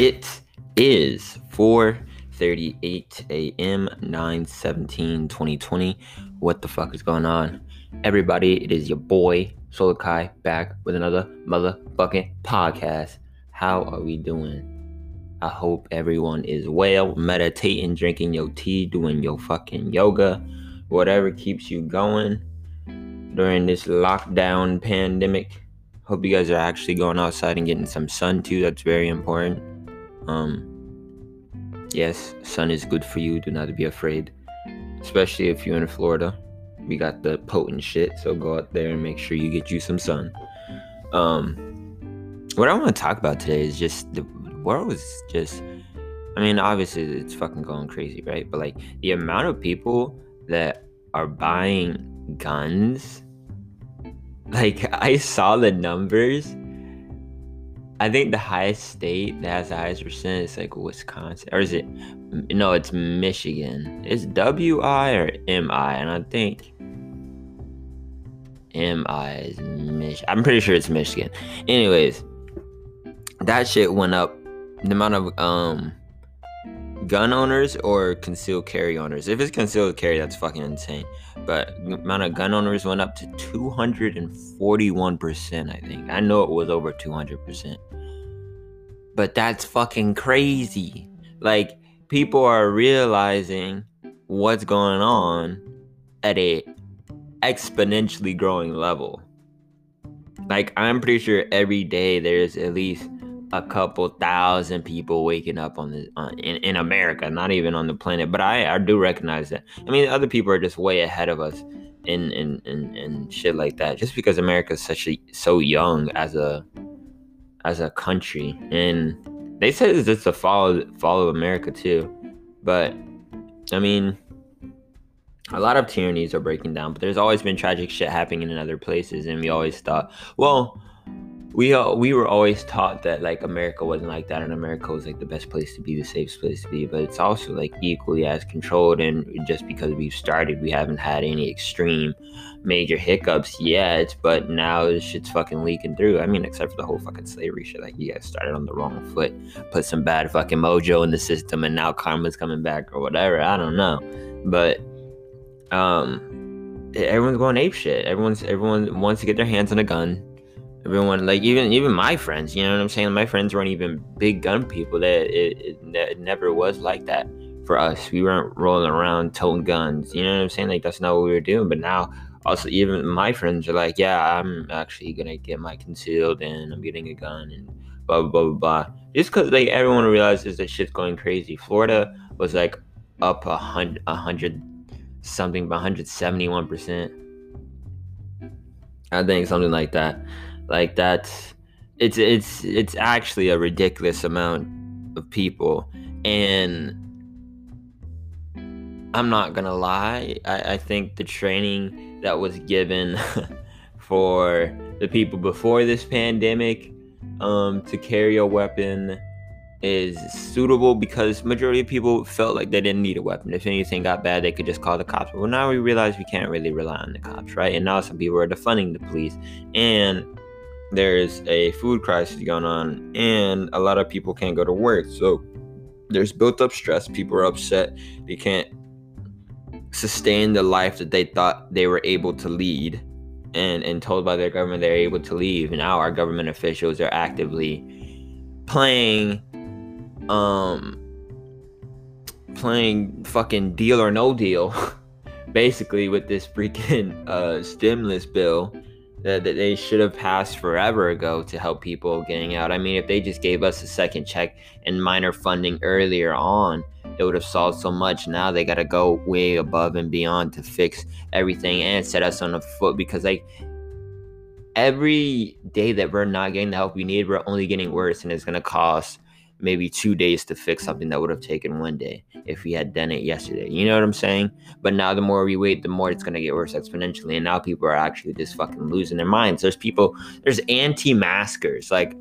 It is 4:38 a.m. 9/17 2020. What the fuck is going on? Everybody, it is your boy Solokai back with another motherfucking podcast. How are we doing? I hope everyone is well, meditating, drinking your tea, doing your fucking yoga, whatever keeps you going during this lockdown pandemic. Hope you guys are actually going outside and getting some sun too. That's very important. Um, yes, sun is good for you. Do not be afraid, especially if you're in Florida. We got the potent shit, so go out there and make sure you get you some sun. Um, what I want to talk about today is just the world is just. I mean, obviously it's fucking going crazy, right? But like the amount of people that are buying guns. Like I saw the numbers I think the highest state that has the highest percent is like Wisconsin, or is it? No, it's Michigan. It's W I or M I, and I think M I is Mich. I'm pretty sure it's Michigan. Anyways, that shit went up. The amount of um gun owners or concealed carry owners. If it's concealed carry, that's fucking insane. But the amount of gun owners went up to 241%, I think. I know it was over 200%. But that's fucking crazy. Like, people are realizing what's going on at a exponentially growing level. Like, I'm pretty sure every day there's at least a couple thousand people waking up on the on, in, in America, not even on the planet. But I, I do recognize that. I mean, other people are just way ahead of us in in, in, in shit like that. Just because America is such a, so young as a as a country, and they said it's just a follow follow America too. But I mean, a lot of tyrannies are breaking down. But there's always been tragic shit happening in other places, and we always thought, well we uh, we were always taught that like America wasn't like that, and America was like the best place to be, the safest place to be. But it's also like equally as controlled, and just because we've started, we haven't had any extreme major hiccups yet. But now this shit's fucking leaking through. I mean, except for the whole fucking slavery shit. Like you guys started on the wrong foot, put some bad fucking mojo in the system, and now karma's coming back or whatever. I don't know, but um, everyone's going ape shit. Everyone's everyone wants to get their hands on a gun everyone like even even my friends you know what i'm saying? My friends weren't even big gun people that it, it, it, never was like that for us. We weren't rolling around toting guns you know what i'm saying? Like that's not what we were doing. But now also even my friends are like yeah i'm actually gonna get my concealed and i'm getting a gun and blah blah blah blah just because like everyone realizes that shit's going crazy. Florida was like up a hundred a hundred something 171 percent. I think something like that like that's it's it's it's actually a ridiculous amount of people and i'm not gonna lie i, I think the training that was given for the people before this pandemic um, to carry a weapon is suitable because majority of people felt like they didn't need a weapon. If anything got bad, they could just call the cops. Well, now we realize we can't really rely on the cops, right? And now some people are defunding the police, and there's a food crisis going on and a lot of people can't go to work. So there's built up stress. People are upset. They can't sustain the life that they thought they were able to lead and, and told by their government they're able to leave. Now our government officials are actively playing um playing fucking deal or no deal basically with this freaking uh stimulus bill that, that they should have passed forever ago to help people getting out. I mean, if they just gave us a second check and minor funding earlier on, it would have solved so much. Now they got to go way above and beyond to fix everything and set us on a foot because, like, every day that we're not getting the help we need, we're only getting worse, and it's going to cost maybe two days to fix something that would have taken one day if we had done it yesterday. You know what I'm saying? But now the more we wait, the more it's gonna get worse exponentially. And now people are actually just fucking losing their minds. There's people, there's anti-maskers. Like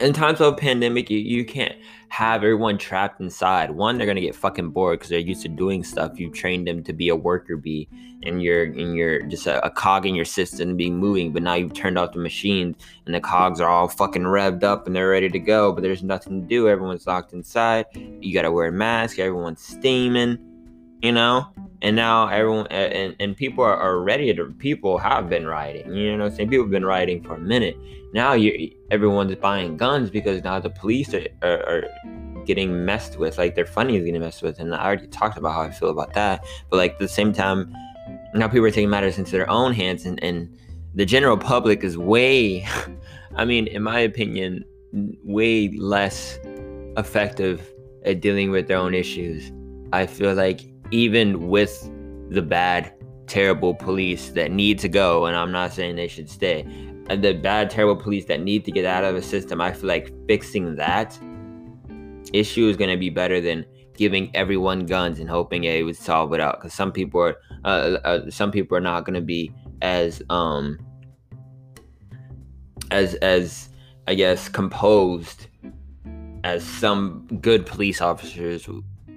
in times of a pandemic, you, you can't have everyone trapped inside. One, they're gonna get fucking bored because they're used to doing stuff. You've trained them to be a worker bee, and you're and you're just a, a cog in your system being moving. But now you've turned off the machines, and the cogs are all fucking revved up and they're ready to go. But there's nothing to do. Everyone's locked inside. You gotta wear a mask. Everyone's steaming, you know. And now everyone and, and people are, are ready to. People have been rioting. You know, what I'm saying people have been rioting for a minute now you everyone's buying guns because now the police are, are, are getting messed with like their funding is getting messed with and i already talked about how i feel about that but like at the same time now people are taking matters into their own hands and, and the general public is way i mean in my opinion way less effective at dealing with their own issues i feel like even with the bad terrible police that need to go and i'm not saying they should stay the bad, terrible police that need to get out of the system, I feel like fixing that issue is going to be better than giving everyone guns and hoping it would solve it out. Because some people are, uh, uh, some people are not going to be as, um, as as I guess composed as some good police officers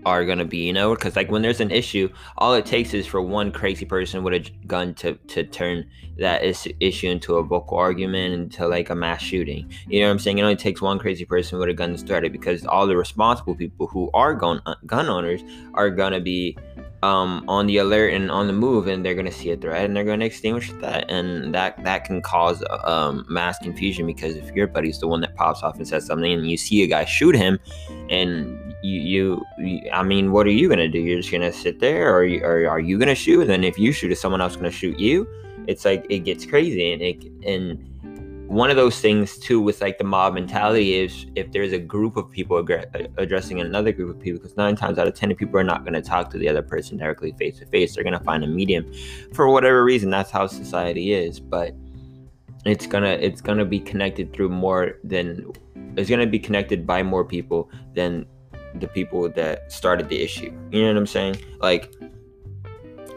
are gonna be, you know, because like when there's an issue, all it takes is for one crazy person with a gun to to turn that is, issue into a vocal argument into like a mass shooting. You know what I'm saying? It only takes one crazy person with a gun to start it because all the responsible people who are gun gun owners are gonna be um, on the alert and on the move, and they're gonna see a threat and they're gonna extinguish that, and that that can cause um, mass confusion because if your buddy's the one that pops off and says something, and you see a guy shoot him, and you, you, I mean, what are you gonna do? You're just gonna sit there, or, or are you gonna shoot? And then if you shoot, is someone else gonna shoot you? It's like it gets crazy, and it and one of those things too with like the mob mentality is if there's a group of people addressing another group of people because nine times out of ten people are not to talk to the other person directly face to face they're to find a medium for whatever reason that's how society is but it's gonna it's gonna be connected through more than it's gonna be connected by more people than the people that started the issue. You know what i'm saying? Like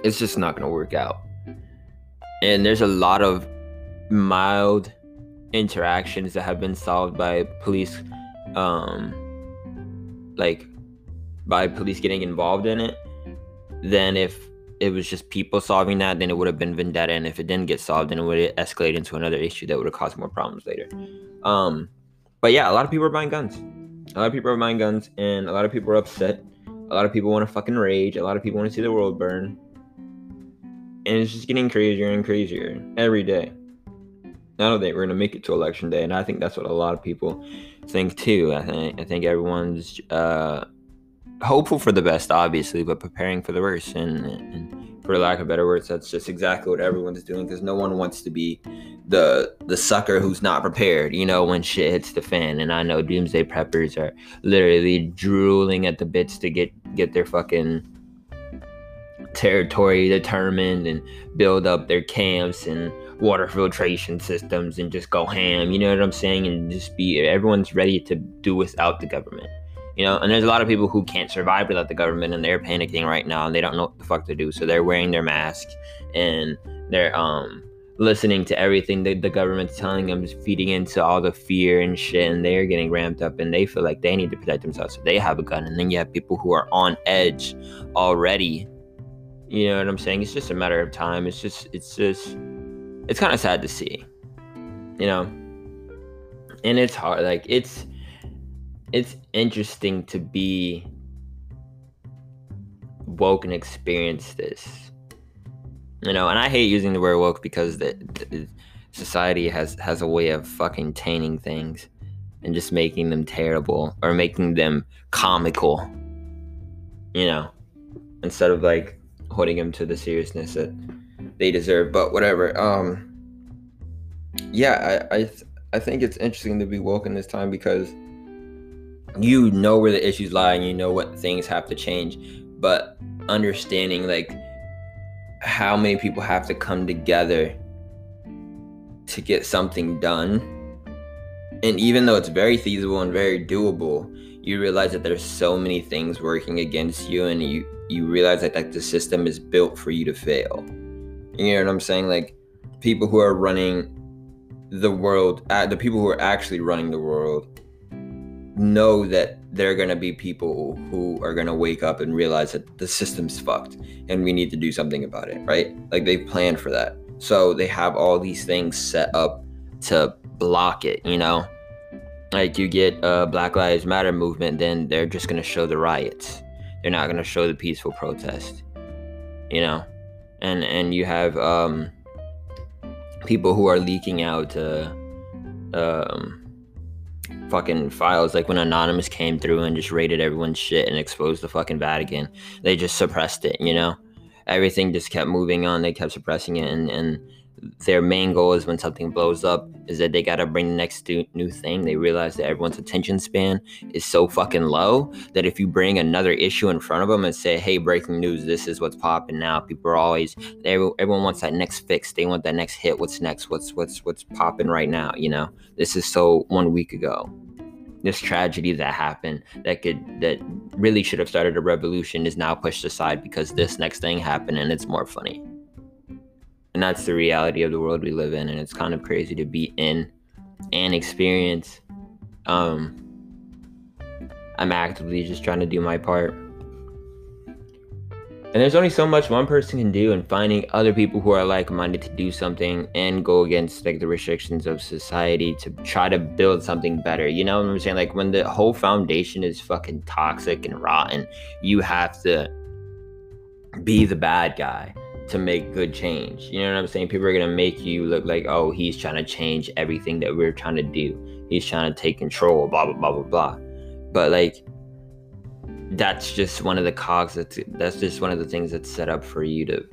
it's just not gonna work out. And there's a lot of mild interactions that have been solved by police um like by police getting involved in it. Then if it was just people solving that then it would have been vendetta. And if it didn't get solved then it would escalate into another issue that would have caused more problems later. Um but yeah a lot of people are buying guns a lot of people are buying guns and a lot of people are upset a lot of people want to fucking rage a lot of people want to see the world burn and it's just getting crazier and crazier every day I don't think we're gonna make it to election day, and I think that's what a lot of people think too. I think I think everyone's uh, hopeful for the best, obviously, but preparing for the worst. And, and for lack of better words, that's just exactly what everyone's doing because no one wants to be the the sucker who's not prepared. You know, when shit hits the fan. And I know doomsday preppers are literally drooling at the bits to get get their fucking territory determined and build up their camps and water filtration systems and just go ham. You know what I'm saying? And just be everyone's ready to do without the government. You know, and there's a lot of people who can't survive without the government and they're panicking right now and they don't know what the fuck to do. So they're wearing their masks and they're um listening to everything that the government's telling them, feeding into all the fear and shit, and they're getting ramped up and they feel like they need to protect themselves. So they have a gun. And then you have people who are on edge already. You know what I'm saying? It's just a matter of time. It's just it's just it's kind of sad to see, you know. And it's hard. Like it's it's interesting to be woke and experience this. You know, and I hate using the word woke because the, the society has has a way of fucking tainting things and just making them terrible or making them comical. You know, instead of like holding them to the seriousness that they deserve. But whatever. Um, yeah, I I, th- I think it's interesting to be woke in this time because you know where the issues lie and you know what things have to change, but understanding like how many people have to come together to get something done. And even though it's very feasible and very doable, you realize that there's so many things working against you and you you realize that like the system is built for you to fail. You know what I'm saying? Like people who are running the world, uh, the people who are actually running the world, know that there are going to be people who are going to wake up and realize that the system's fucked and we need to do something about it, right? Like they've planned for that. So they have all these things set up to block it, you know? Like you get a Black Lives Matter movement, then they're just going to show the riots. They're not going to show the peaceful protest, you know? And and you have um people who are leaking out uh um fucking files like when anonymous came through and just raided everyone's shit and exposed the fucking vatican they just suppressed it you know? Everything just kept moving on. They kept suppressing it and and their main goal is when something blows up is that they got to bring the next new thing. They realize that everyone's attention span is so fucking low that if you bring another issue in front of them and say hey breaking news this is what's popping now people are always everyone wants that next fix. They want that next hit. What's next? What's what's what's popping right now you know? This is so one week ago. This tragedy that happened that could that really should have started a revolution is now pushed aside because this next thing happened and it's more funny and that's the reality of the world we live in and it's kind of crazy to be in and experience um i'm actively just trying to do my part and there's only so much one person can do and finding other people who are like-minded to do something and go against like the restrictions of society to try to build something better. You know what I'm saying? Like when the whole foundation is fucking toxic and rotten, you have to be the bad guy to make good change. You know what I'm saying? People are gonna make you look like, oh, he's trying to change everything that we're trying to do. He's trying to take control, blah blah blah blah blah. But like that's just one of the cogs that's that's just one of the things that's set up for you to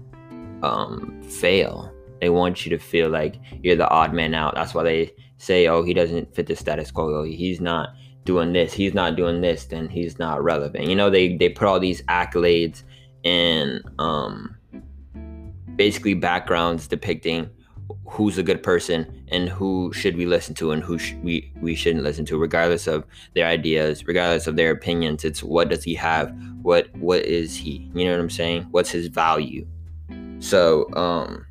um fail. They want you to feel like you're the odd man out. That's why they say, oh, he doesn't fit the status quo. He's not doing this. He's not doing this. Then he's not relevant. You know, they they put all these accolades and um basically backgrounds depicting who's a good person and who should we listen to and who sh- we we shouldn't listen to regardless of their ideas regardless of their opinions. It's what does he have? What what is he? You know what i'm saying? What's his value? So um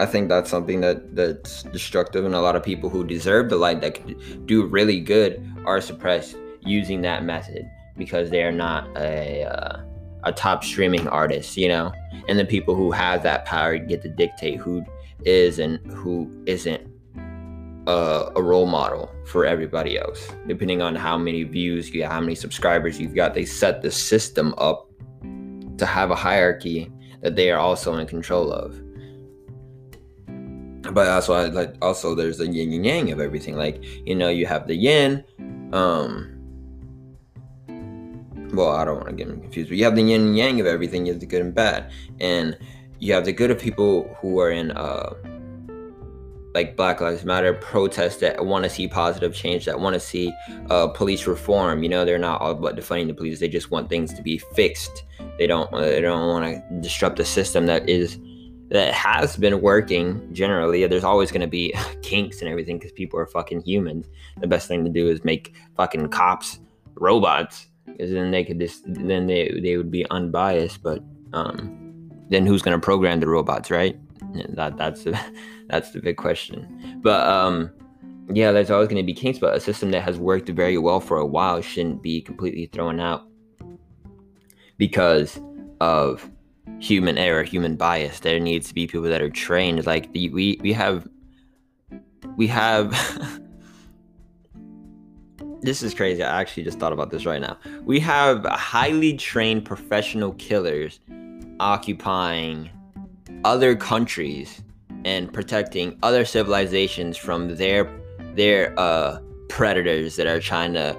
i think that's something that that's destructive and a lot of people who deserve the light that could do really good are suppressed using that method because they are not a uh, a top streaming artist, you know, and the people who have that power get to dictate who is and who isn't uh, a role model for everybody else. Depending on how many views you have, how many subscribers you've got, they set the system up to have a hierarchy that they are also in control of. But also, like, also there's the yin and yang of everything. Like, you know, you have the yin, um, well, I don't want to get them confused, but you have the yin and yang of everything. You have the good and bad, and you have the good of people who are in uh, like Black Lives Matter protests that want to see positive change, that want to see uh, police reform. You know, they're not all about defunding the police; they just want things to be fixed. They don't they don't want to disrupt a system that is that has been working generally. There's always going to be kinks and everything because people are fucking humans. The best thing to do is make fucking cops robots because then they could just then they they would be unbiased. But um, then who's gonna program the robots, right? That that's the that's the big question. But um, yeah, there's always gonna be kinks, but a system that has worked very well for a while shouldn't be completely thrown out because of human error, human bias. There needs to be people that are trained. Like we we have we have this is crazy. I actually just thought about this right now. We have highly trained professional killers occupying other countries and protecting other civilizations from their their uh, predators that are trying to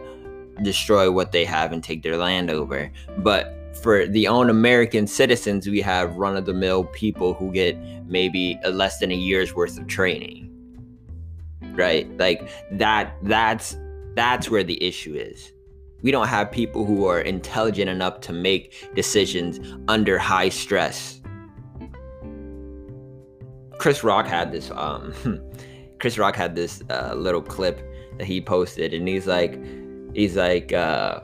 destroy what they have and take their land over. But for the own American citizens, we have run of the mill people who get maybe less than a year's worth of training. Right? Like that that's that's where the issue is. We don't have people who are intelligent enough to make decisions under high stress. Chris Rock had this um Chris Rock had this uh, little clip that he posted and he's like he's like uh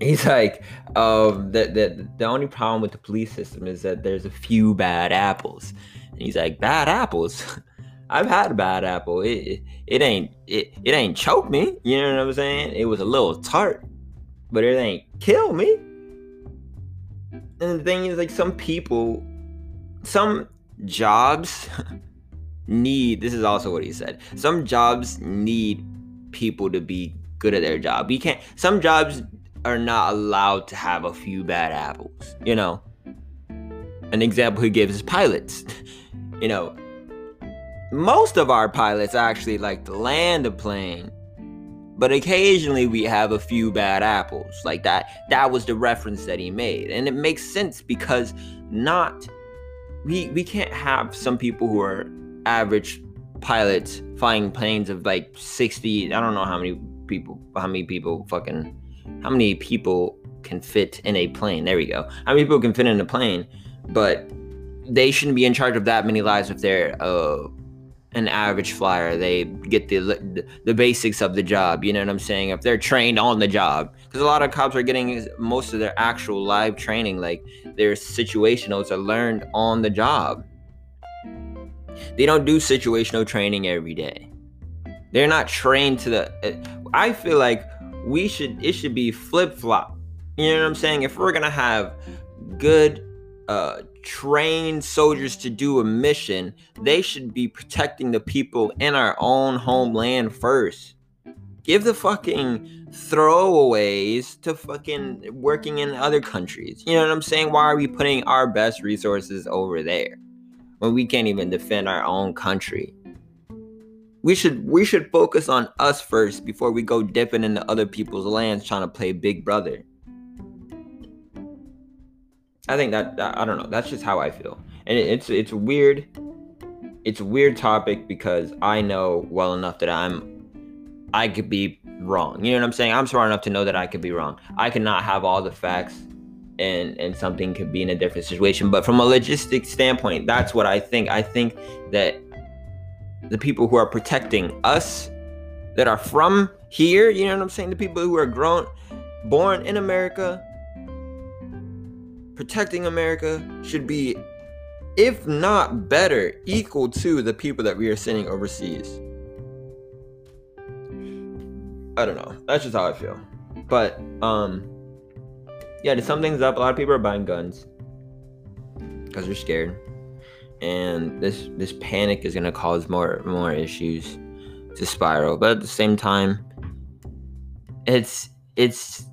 he's like um the, the the only problem with the police system is that there's a few bad apples And he's like, bad apples. I've had a bad apple. It, it, ain't it, it ain't choke me. You know what I'm saying? It was a little tart, but it ain't kill me. And the thing is, like some people, some jobs need. This is also what he said. Some jobs need people to be good at their job. You can't. Some jobs are not allowed to have a few bad apples. You know. An example he gives is pilots. you know, most of our pilots actually like to land a plane but occasionally we have a few bad apples like that that was the reference that he made. And it makes sense because not we we can't have some people who are average pilots flying planes of like 60 i don't know how many people how many people fucking how many people can fit in a plane. There we go. How many people can fit in a plane? But they shouldn't be in charge of that many lives if they're uh an average flyer. They get the, the, basics of the job. You know what I'm saying? If they're trained on the job, because a lot of cops are getting most of their actual live training, like their situationals, are learned on the job. They don't do situational training every day. They're not trained to the. Uh, I feel like we should. It should be flip flop. You know what I'm saying? If we're gonna have good uh, train soldiers to do a mission, they should be protecting the people in our own homeland first. Give the fucking throwaways to fucking working in other countries. You know what I'm saying? Why are we putting our best resources over there when we can't even defend our own country? We should we should focus on us first before we go dipping into other people's lands trying to play big brother. I think that, I don't know. That's just how I feel, and it, it's it's weird. It's a weird topic because I know well enough that I'm I could be wrong. You know what I'm saying? I'm smart enough to know that I could be wrong. I cannot have all the facts and and something could be in a different situation. But from a logistic standpoint, that's what I think. I think that the people who are protecting us that are from here, you know what I'm saying? The people who are grown born in America protecting America should be, if not better, equal to the people that we are sending overseas. I don't know. That's just how I feel. But um yeah, to sum things up, a lot of people are buying guns because they're scared. And this this panic is gonna cause more more issues to spiral. But at the same time, it's it's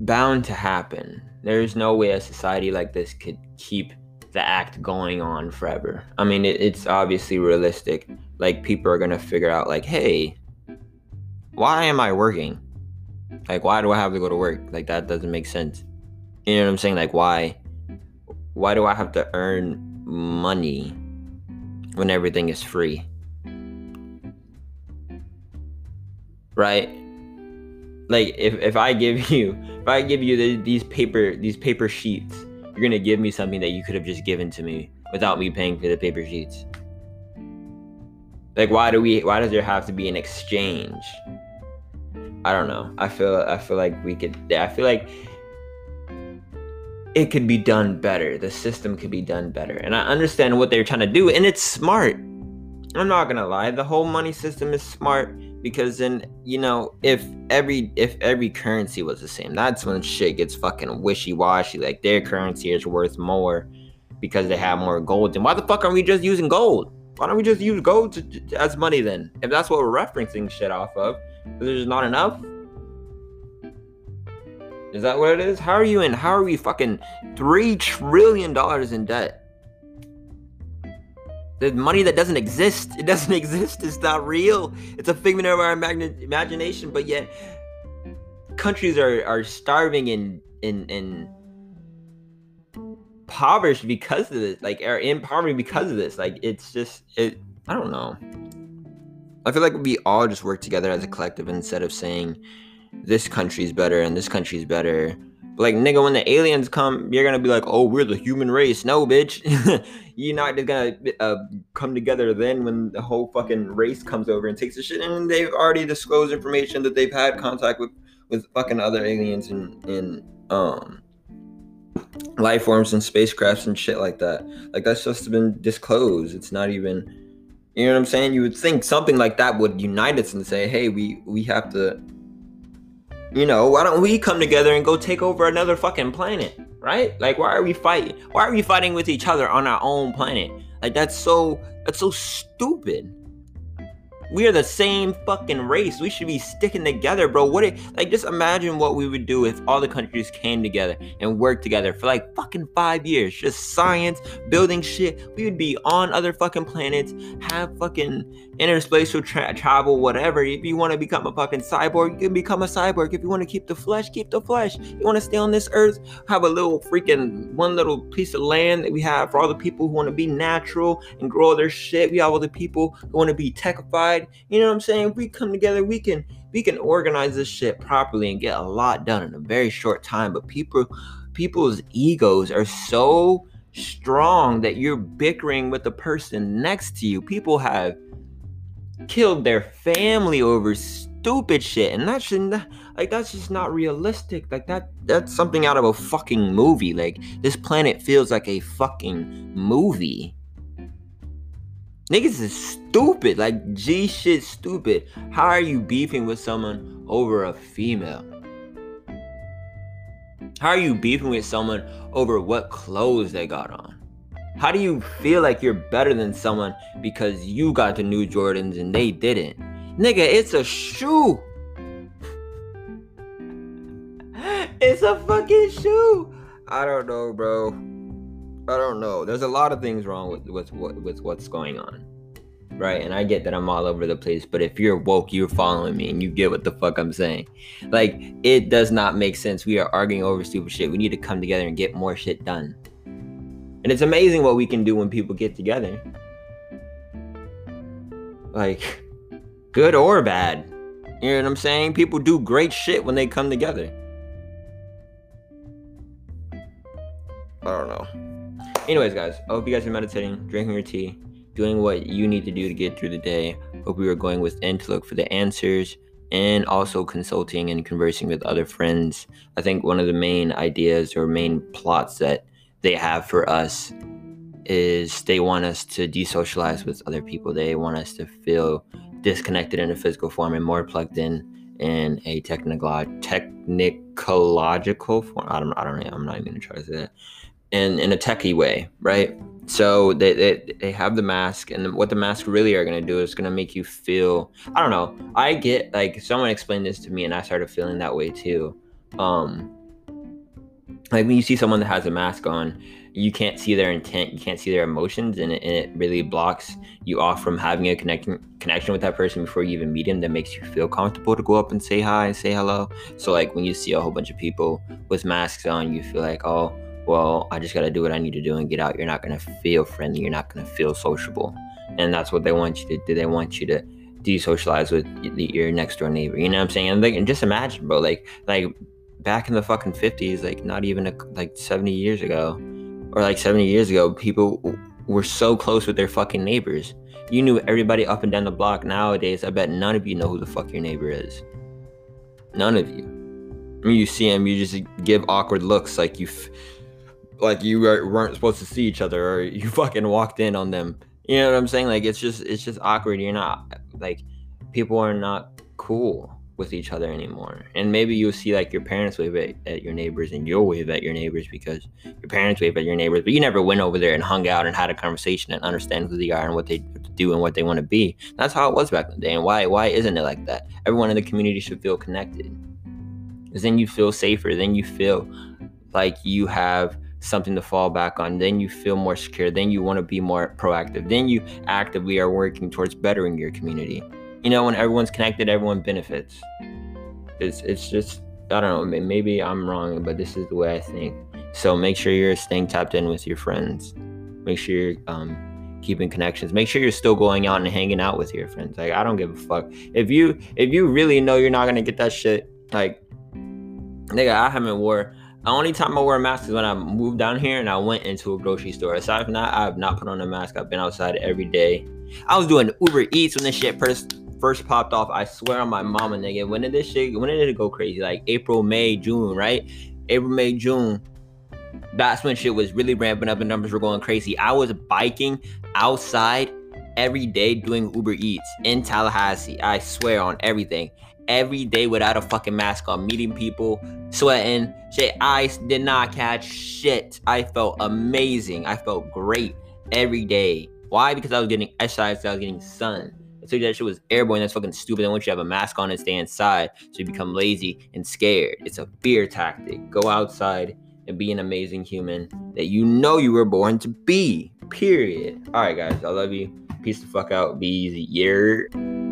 bound to happen. There's no way a society like this could keep the act going on forever. I mean, it, it's obviously realistic. Like, people are gonna figure out, like, hey, why am I working? Like, why do I have to go to work? Like, that doesn't make sense. You know what I'm saying? Like, why? Why do I have to earn money when everything is free? Right? Like if, if I give you if I give you the, these paper these paper sheets, you're gonna give me something that you could have just given to me without me paying for the paper sheets. Like why do we why does there have to be an exchange? I don't know. I feel I feel like we could I feel like it could be done better. The system could be done better. And I understand what they're trying to do and it's smart. I'm not going to lie. The whole money system is smart because then you know if every if every currency was the same that's when shit gets fucking wishy-washy. Like their currency is worth more because they have more gold. Then why the fuck aren't we just using gold? Why don't we just use gold to, to, as money then? If that's what we're referencing shit off of there's not enough? Is that what it is? How are you in how are we fucking three trillion dollars in debt the money that doesn't exist. It doesn't exist. It's not real. It's a figment of our imagination. But yet, countries are are starving in in in impoverished because of this. Like, are in poverty because of this. Like, it's just it. I don't know. I feel like we all just work together as a collective instead of saying this country's better and this country's better like nigga, when the aliens come, you're gonna be like, "Oh, we're the human race." No, bitch, you're not just gonna uh, come together then when the whole fucking race comes over and takes the shit. And they've already disclosed information that they've had contact with with fucking other aliens in in um life forms and spacecrafts and shit like that. Like that's just been disclosed. It's not even you know what I'm saying? You would think something like that would unite us and say, "Hey, we we have to you know, why don't we come together and go take over another fucking planet?" Right? Like why are we fighting? Why are we fighting with each other on our own planet? Like that's so that's so stupid. We are the same fucking race. We should be sticking together, bro. What it like just imagine what we would do if all the countries came together and worked together for like fucking five years. Just science, building shit. We would be on other fucking planets, have fucking interspatial tra- travel, whatever. If you want to become a fucking cyborg, you can become a cyborg. If you want to keep the flesh, keep the flesh. You want to stay on this earth, have a little freaking one little piece of land that we have for all the people who want to be natural and grow their shit. We have all the people who want to be techified you know what I'm saying? If we come together, we can we can organize this shit properly and get a lot done in a very short time. But people people's egos are so strong that you're bickering with the person next to you. People have killed their family over stupid shit and that shouldn't like that's just not realistic like that that's something out of a fucking movie like this planet feels like a fucking movie Niggas is stupid. Like G shit stupid. How are you beefing with someone over a female? How are you beefing with someone over what clothes they got on? How do you feel like you're better than someone because you got the new Jordans and they didn't? Nigga, it's a shoe. it's a fucking shoe. I don't know, bro. I don't know. There's a lot of things wrong with with with what's going on, right? And I get that I'm all over the place, but if you're woke, you're following me and you get what the fuck I'm saying. Like it does not make sense. We are arguing over stupid shit. We need to come together and get more shit done. And it's amazing what we can do when people get together. Like good or bad. You know what I'm saying? People do great shit when they come together. I don't know. Anyways, guys, I hope you guys are meditating, drinking your tea, doing what you need to do to get through the day. Hope you are going within to look for the answers and also consulting and conversing with other friends. I think one of the main ideas or main plots that they have for us is they want us to desocialize with other people. They want us to feel disconnected in a physical form and more plugged in in a technical technological form. I don't I don't know. I'm not even gonna try to say that in in a techie way, right? So they, they they have the mask, and what the mask really are gonna do is gonna make you feel. I don't know. I get like someone explained this to me, and I started feeling that way too. Um, like when you see someone that has a mask on, you can't see their intent, you can't see their emotions, and it, and it really blocks you off from having a connection connection with that person before you even meet him. That makes you feel comfortable to go up and say hi and say hello. So like when you see a whole bunch of people with masks on, you feel like oh well, I just got to do what I need to do and get out. You're not going to feel friendly. You're not going to feel sociable. And that's what they want you to do. They want you to desocialize with your next door neighbor. You know what I'm saying? And, and just imagine, bro, like, like back in the fucking 50s, like not even a, like 70 years ago or like 70 years ago, people were so close with their fucking neighbors. You knew everybody up and down the block. Nowadays, I bet none of you know who the fuck your neighbor is. None of you. I mean, you see him, you just give awkward looks like you. Like you weren't supposed to see each other or you fucking walked in on them. You know what I'm saying? Like it's just it's just awkward. You're not like people are not cool with each other anymore. And maybe you'll see like your parents wave at, at, your neighbors and you'll wave at your neighbors because your parents wave at your neighbors, but you never went over there and hung out and had a conversation and understand who they are and what they do and what they want to be. That's how it was back in the day. And why why isn't it like that? Everyone in the community should feel connected. Because then you feel safer. Then you feel like you have something to fall back on. Then you feel more secure. Then you want to be more proactive. Then you actively are working towards bettering your community. You know, when everyone's connected, everyone benefits. It's it's just I don't know. Maybe I'm wrong, but this is the way I think. So make sure you're staying tapped in with your friends. Make sure you're um, keeping connections. Make sure you're still going out and hanging out with your friends. Like I don't give a fuck if you if you really know you're not gonna get that shit. Like nigga, I haven't wore the only time I wear a mask is when I moved down here and I went into a grocery store. Aside from that, I have not put on a mask. I've been outside every day. I was doing Uber Eats when this shit first first popped off. I swear on my mama, nigga. When did this shit? When did it go crazy? Like April, May, June, right? April, May, June. That's when shit was really ramping up and numbers were going crazy. I was biking outside every day doing Uber Eats in Tallahassee. I swear on everything. Every day without a fucking mask on, meeting people, sweating. Shit, I did not catch shit. I felt amazing. I felt great every day. Why? Because I was getting exercise, I was getting sun. So that shit was airborne. That's fucking stupid. I want you have a mask on and stay inside, so you become lazy and scared. It's a fear tactic. Go outside and be an amazing human that you know you were born to be. Period. All right, guys. I love you. Peace the fuck out. Be easy. Yeah.